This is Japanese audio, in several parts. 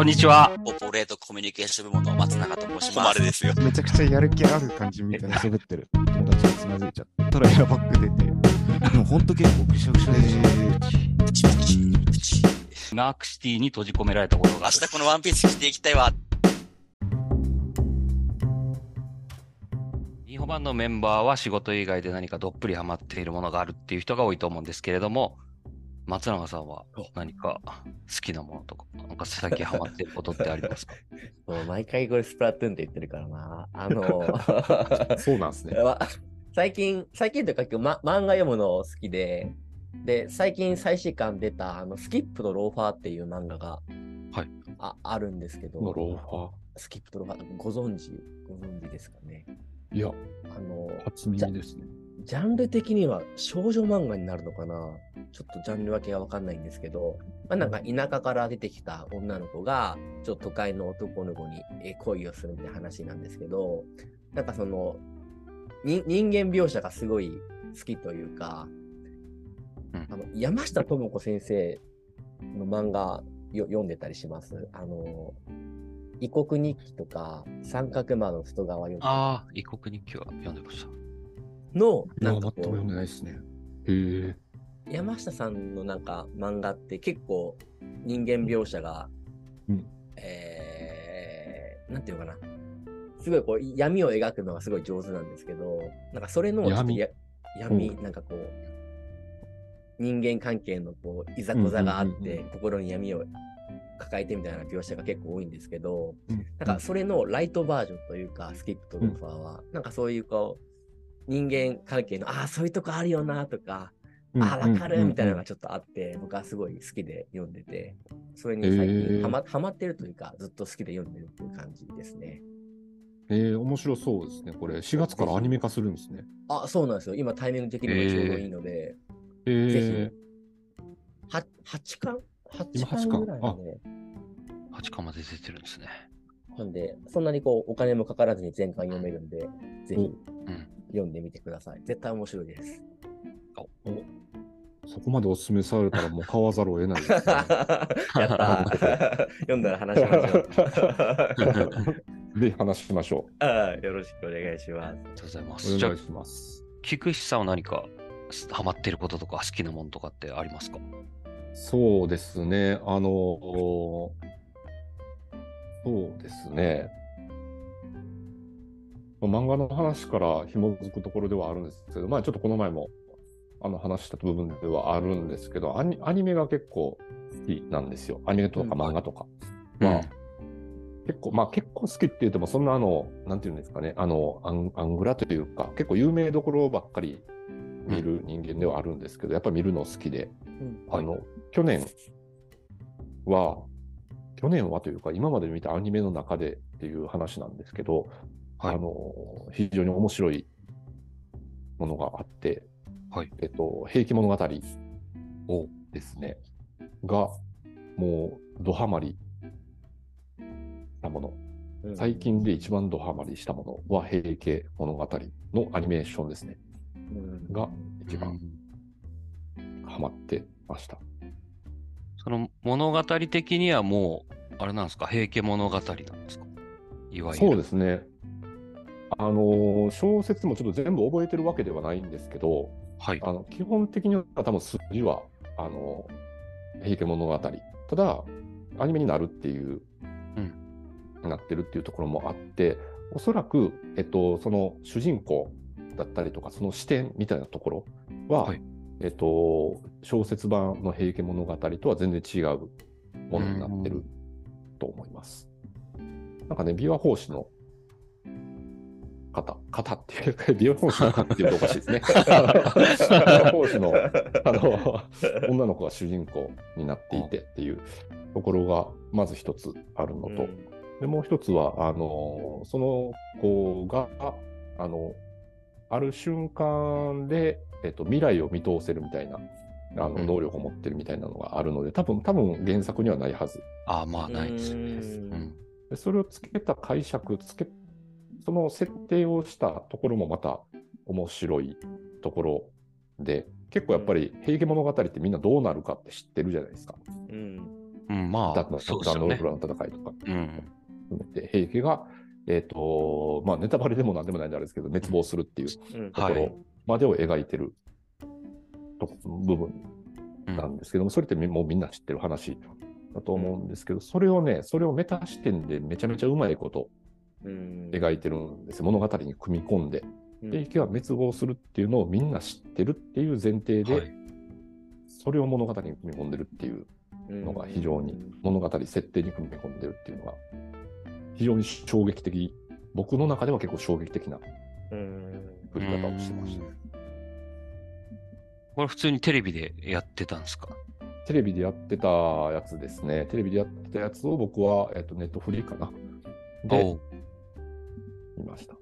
こんにちは。オポレートコミュニケーション部門の松永と申します。ですよ。めちゃくちゃやる気ある感じみたいな喋ってる友達がつまずいちゃったらエアバッグ出て、でもほんと結構ぐしゃぐしゃで。プチプチプチナークシティに閉じ込められたことが明ある。日このワンピース着ていきたいわ。インフォバンのメンバーは仕事以外で何かどっぷりハマっているものがあるっていう人が多いと思うんですけれども、松永さんは何か好きなものとか、なんか最近ハマっていることってありますか？もう毎回これスプラトゥーンって言ってるからな。あの、そうなんですね。わ最近、最近というか、ま、漫画読むの好きで、で、最近最新刊出た、あの、スキップとローファーっていう漫画が、はいああるんですけど、のローファスキップとローファー、ご存知、ご存知ですかね？ー。いや、あの、初耳ですね。ジャンル的には少女漫画になるのかな？ちょっとジャンル分けがわかんないんですけど、まあ、なんか田舎から出てきた女の子が、ちょっと都会の男の子にえ恋をするみたいな話なんですけど、なんかその、に人間描写がすごい好きというか、うん。あの山下智子先生の漫画よ読んでたりします？あの、異国日記とか三角魔の外側読んでああ、異国日記は読んでました。の、なんかこう全く読んでないですね。へえ。山下さんのなんか漫画って結構人間描写が、うんえー、なんていうのかな。すごいこう闇を描くのがすごい上手なんですけど、なんかそれのちょっと闇や闇、うなんかこう、人間関係のこういざこざがあって、うんうんうんうん心に闇を抱えてみたいな描写が結構多いんですけど、うんなんかそれのライトバージョンというか、スキップとローファーは、なんかそういうこう、人間関係の、ああ、そういうとこあるよなとか、あ、わかるみたいなのがちょっとあって、僕はすごい好きで読んでて、それに最近ハマ,、ハマってるというか、ずっと好きで読んでるっていう感じですね。えー、面白そうですね。これ、4月からアニメ化するんですね。あ、そうなんですよ。今タイミング的にもちょうどいいので、えー、ぜは8巻？今 ?8 8巻ぐらいで、8巻まで出てるんですね。なんで、そんなにこう、お金もかからずに全巻読めるんで、ぜひうん。読んでみてください。絶対面白いです。そこまでお勧めされたらもう買わざるを得ないです、ね。やったー 読んだら話しましょう。で、話しましょあーよろしくお願いします。ありがとうございまう。す。お願い、します。菊池さんは何かハマってることとか好きなものとかってありますか？そうですね。あの、そうですね。まあ漫画の話から紐づくところではあるんですけど、まあちょっとこの前もあの話した部分ではあるんですけど、アニアニメが結構好きなんですよ。アニメとか漫画とかは。結構、まあ結構好きって言っても、そんなあの、なんていうんですかね、あの、アンアングラというか、結構有名どころばっかり見る人間ではあるんですけど、やっぱ見るの好きで、あの、去年は、去年はというか、今まで見たアニメの中でっていう話なんですけど、はいあの、非常に面白いものがあって、はいえっと、平家物語おですね、が、もう、ドハマりしたもの。うん最近で一番ドハマりしたものは、平家物語のアニメーションですね。うんが一番うんハマってました。その物語的にはもう、あれなんですか、平家物語なんですか？いわゆる。そうですね。あのー小説もちょっと全部覚えてるわけではないんですけど、はい。あの基本的には多分筋は、あの平家物語。ただ、アニメになるっていう、うんなってるっていうところもあって、おそらく、えっと、その主人公だったりとか、その視点みたいなところは、はいえっと、小説版の平家物語とは全然違うものになってると思います。なんかね、琵琶法師の方、方っていうか、琵琶法師の方っていうとおかしいですね。琵琶法師のあの女の子が主人公になっていてっていうところがまず一つあるのと、でもう一つは、あのその子があのある瞬間で、えっと、未来を見通せるみたいなあのうん能力を持ってるみたいなのがあるので、多分多分原作にはないはずああ、まあ、ないですね。ううんん。でそれをつけた解釈つけ、その設定をしたところもまた面白いところで、結構やっぱり平家物語ってみんなどうなるかって知ってるじゃないですか。うん。うん、まあ、そうですよねダンノーブ。ラの戦いとかうん。含めて、平家が、えっ、と、まあ、ネタバレでもなんでもないんであれですけど、滅亡するっていううんところまでを描いてると部分うんなんですけども、それってみもうみんな知ってる話だと思うんですけど、それをね、それをメタ視点でめちゃめちゃうまいことうん描いてるんですよ。物語に組み込んで、うん。平家は滅亡するっていうのをみんな知ってるっていう前提で、はい。それを物語に組み込んでるっていうのが非常に物語設定に組み込んでるっていうのが非常に衝撃的。僕の中では結構衝撃的なうん。振り方をしてました。うん。これ普通にテレビでやってたんですか？テレビでやってたやつですね。テレビでやってたやつを僕は、えっとネットフリーかな。でおう見ました。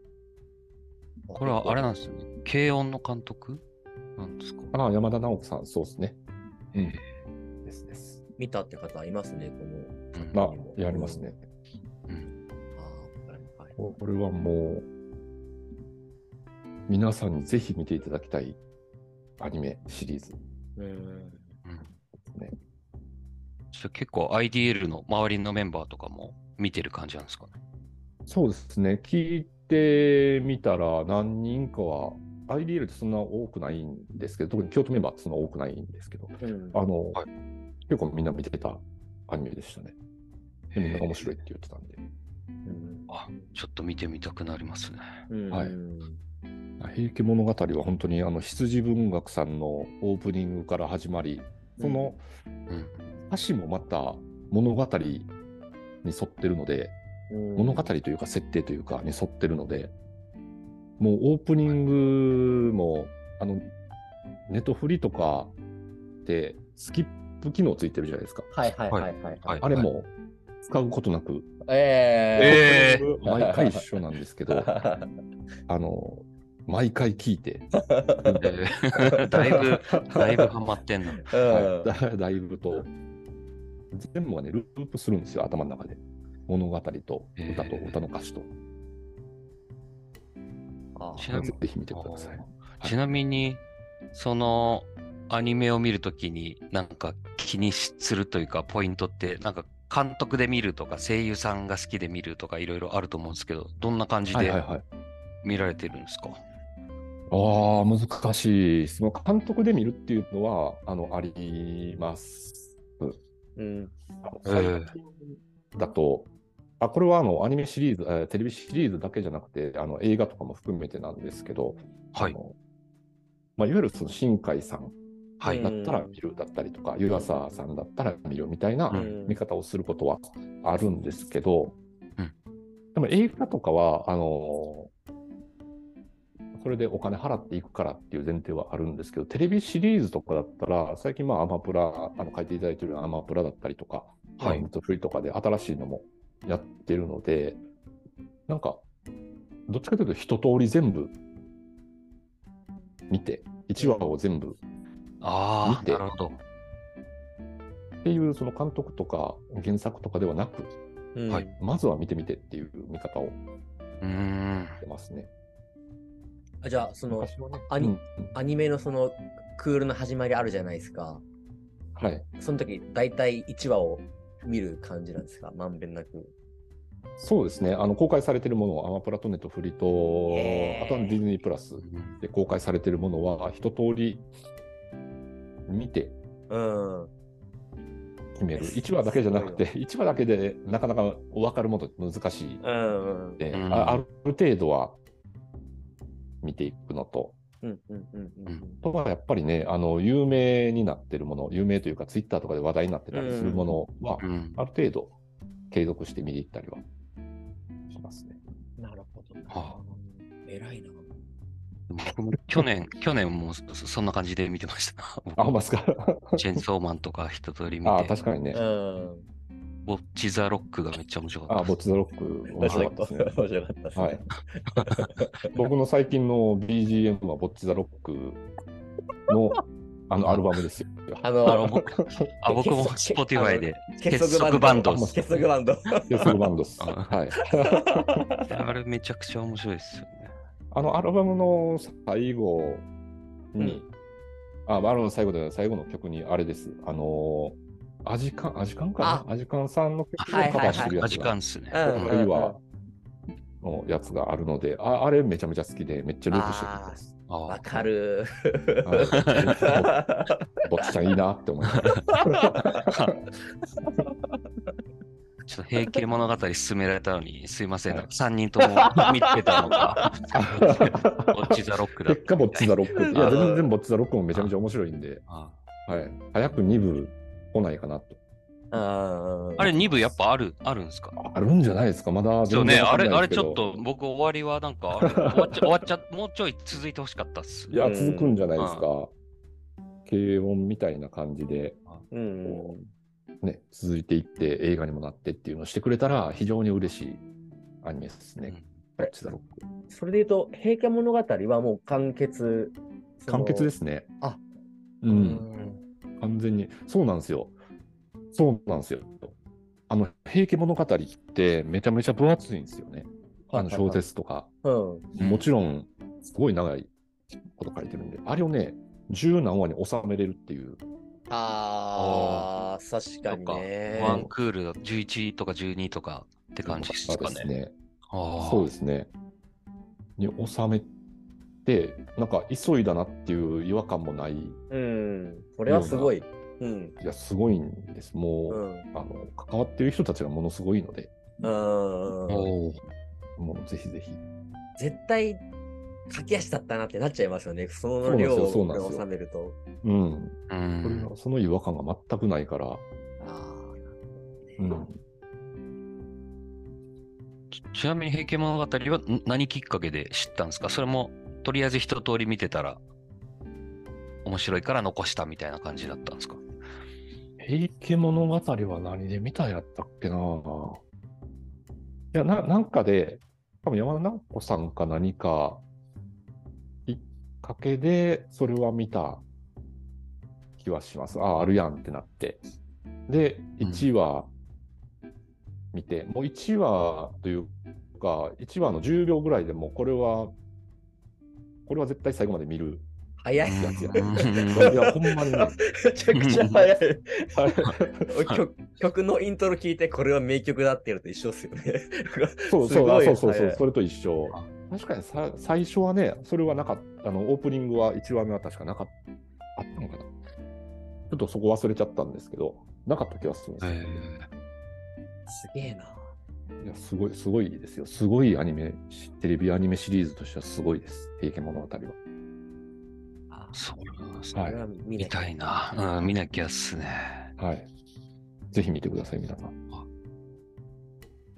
これはあれなんですよね。軽音の監督なんですか？ああ山田直樹さんそうですね。うんへですです。見たって方いますね、この。うん。まあやりますね。あーはい。これはもう皆さんにぜひ見ていただきたいアニメシリーズ。うん。ね。結構 IDL の周りのメンバーとかも見てる感じなんですかね？そうですね、聞いてみたら何人かは、IDL ってそんな多くないんですけど、特に京都メンバーってそんな多くないんですけど、うんあの、はい結構みんな見てたアニメでしたね。でみんなが面白いって言ってたんで。うんあ、ちょっと見てみたくなりますね。うんはいうん平家物語は本当にあの羊文学さんのオープニングから始まり、そのうん。歌詞もまた物語に沿ってるので、うん物語というか設定というかに沿ってるので、もうオープニングも、あの、ネットフリとかでスキップ機能ついてるじゃないですか。はいはいはいはい。はいあれも使うことなく、ええー毎回一緒なんですけど、え あの、毎回聞いて、えーだいぶ、だいぶハマってんの。はいだだいぶと、全部がね、ループするんですよ、頭の中で。物語と歌とえー歌の歌詞と。あちなみにぜひ見てください。ちなみに、そのアニメを見るときに、なんか気にするというか、ポイントって、なんか監督で見るとか、声優さんが好きで見るとか、いろいろあると思うんですけど、どんな感じではいはいはい。見られてるんですか、ああ、難しい。その監督で見るっていうのは、あの、あります。うん最近だと、あ、これはあの、アニメシリーズ、えーテレビシリーズだけじゃなくて、あの、映画とかも含めてなんですけど、はい。あのまあ、いわゆるその新海さんはい。だったら見るだったりとか、湯浅さんだったら見るみたいなうん。見方をすることはあるんですけど、うん。でも映画とかは、あのそれでお金払っていくからっていう前提はあるんですけど、テレビシリーズとかだったら、最近まあアマプラ、あの書いていただいているアマプラだったりとか、はい。ネットフリとかで新しいのもやってるので、なんか、どっちかというと一通り全部見て、1話を全部ああ、見てなるほど。っていうその監督とか原作とかではなく、うんはいまずは見てみてっていう見方をうーん。してますね。あじゃあ、そのねアニうんうんアニメのそのクールの始まりあるじゃないですか。はい。その時、大体1話を見る感じなんですか？まんべんなく。そうですね。あの公開されているものをアマプラとネットフリと、あとはディズニープラスうんで公開されているものは一通り見てうん。決める。1話だけじゃなくて、1話だけでなかなか分かるもの難しいうん。うん。あある程度は見ていくのと、うん。うん。うん。うん。あとはやっぱりね、あの有名になってるもの、有名というか、ツイッターとかで話題になってたりするものは、うんある程度継続して見に行ったりは。は偉いな。僕も去年、去年もそそんな感じで見てました。あ、ほんまですか。チェーンソーマンとか一通り見あ、て、確かにね。うん。ウォッチ・ザ・ロックがめっちゃ面白かあ、ったです。ボッチザロック面白かったですね。面白かった。はい。僕の最近の BGM はボッチザロックのあのアルバムですよ。あの、あの僕 あ僕も結 Spotify で。結束バンド。結束バンド結束バンド。で、ソルバンドス。あはい。あれめちゃくちゃ面白いですよね。あのアルバムの最後に、あ、アルバムの最後で最後の曲にあれです。あの、アジカン、アジカンかな？アジカンさんの曲をカはいはいはいバーしてるやつあ時間が、っすね。うん令和のやつがあるので、ああれめちゃめちゃ好きで、めっちゃループしてるんです。あわかる。はいぼっちちゃんいいなって思います。ちょっと平家物語進められたのに、すいません。はい3人とも見てたのか。ボッチザロックだっ結果、ボッチザロック。いや、全然ボッチザロックもめちゃめちゃ面白いんで、あはい。早く2部来ないかなと。ああれ、2部やっぱある、あるんですか？あるんじゃないですか？まだそうね、あれ、あれちょっと僕終わりはなんか、終わっちゃ、終わっちゃ、もうちょい続いてほしかったっす。いや、うん続くんじゃないですか。軽音みたいな感じで、うん。ね、続いていって映画にもなってっていうのをしてくれたら非常に嬉しいアニメですね。ボッチザロック。それで言うと、平家物語はもう完結。。完結ですすね。あう。。うん完全に。そうなんですよ。そうなんですよ。あの、平家物語ってめちゃめちゃ分厚いんですよね。あの小説とか。うん。うんもちろん、すごい長いこと書いてるんで、あれをね、十何話に収めれるっていう。ああ、確かにね。ワンクールだ11とか12とかって感じですかね。ね。ああそうですね。に収めて、なんか急いだなっていう違和感もない。いうん。これはすごい。うん。や、すごいんです。もう、うん。あの、関わってる人たちがものすごいので、もうぜひぜひ。絶対、駆け足だったなってなっちゃいますよね。その量よそうなんですよを収めると。うん。うそその違和感が全くないから、ああ、うん。ちちなみに平家物語はん何きっかけで知ったんですか？それもとりあえず一通り見てたら面白いから残したみたいな感じだったんですか？平家物語は何で見たんやったっけないや、な、なんかで、多分山田直子さんか何か、きっかけで、それは見た気はします。ああ、あるやんってなって。で、1話見て、もう1話というか、1話の10秒ぐらいでもうこれは、これは絶対最後まで見る早い。やつや。うんいや、ほんまにね。めちゃくちゃ早い。曲曲のイントロ聞いて、これは名曲だっていうのと一緒ですよね。そうそう、そうそうそうそれと一緒。確かにさ最初はね、それはなかった、あの、オープニングは1話目は確かなかった、あったのかな。ちょっとそこ忘れちゃったんですけど、なかった気がするんですよ。えーすげえな。いや、すごい、すごいですよ。すごいアニメ、テレビアニメシリーズとしてはすごいです。平家物語は。あそうなんですはい見たいな。うん、見なきゃっすね。はい。ぜひ見てください、皆さん。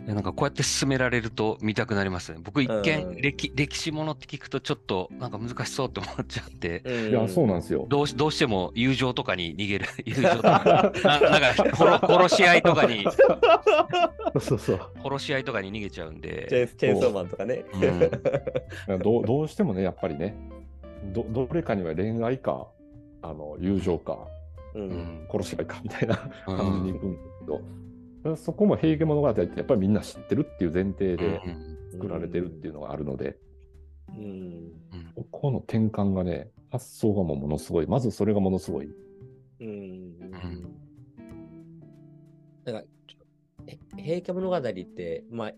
なんかこうやって進められると見たくなりますね。僕一うん見歴歴史ものって聞くとちょっとなんか難しそうって思っちゃって、うんいや、そうなんですよ。どうしどうしても友情とかに逃げる、友情とか、ななんか殺 殺し合いとかに、そうそう。殺し合いとかに逃げちゃうんで、ンチェーンソーマンとかね。うん どうどうしてもね、やっぱりね、どどれかには恋愛か、あの友情か、う。うんん殺し合いかみたいなうん感じにいくんですけど、そこも平家物語ってやっぱりみんな知ってるっていう前提で作られてるっていうのがあるので、うん。うんここの転換がね、発想がもうものすごい。まずそれがものすごい。うん。なんか、え平家物語って、まあ、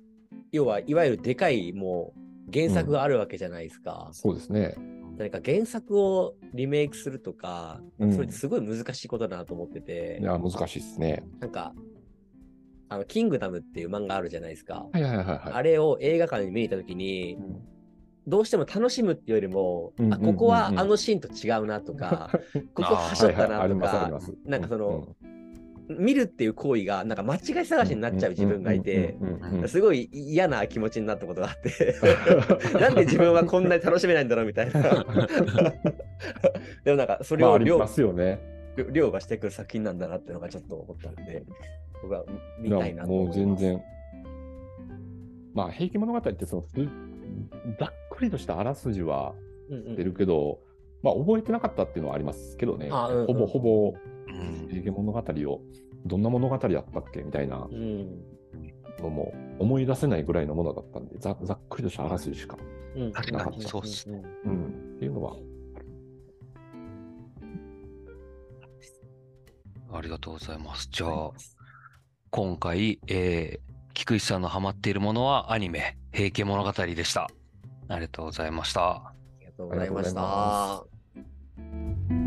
要はいわゆるでかいもう原作があるわけじゃないですか。そうですね。何か原作をリメイクするとか、うん。それってすごい難しいことだなと思ってて、いや、難しいですね。なんか、あの、キングダムっていう漫画あるじゃないですか。はいはいはいはい。あれを映画館に見に行ったときに、うん。どうしても楽しむっていうよりも、うんあここはうんうんうん。あのシーンと違うなとか、ここはしょったなとかなんかその、うん見るっていう行為がなんか間違い探しになっちゃう自分がいて、すごい嫌な気持ちになったことがあって、なんで自分はこんなに楽しめないんだろうみたいな。でもなんかそれを凌まあね。してくる作品なんだなっていうのがちょっと思ったんで、僕は見たいなと思います。う全然。まあ、平家物語ってその、ふざっくりとしたあらすじはうんうん出るけど、まあ、覚えてなかったっていうのはありますけどね。うんうんほぼほぼうん平家物語を、どんな物語やったっけみたいなうんのも思い出せないぐらいのものだったんで、ざざっくりとしたあらすじしか。うん確かにそうっすね。うん。っていうのは、ありがとうございます。じゃあ、今回、えー、菊池さんのハマっているものはアニメ、平家物語でした。ありがとうございました。ありがとうございましありがとうございまた。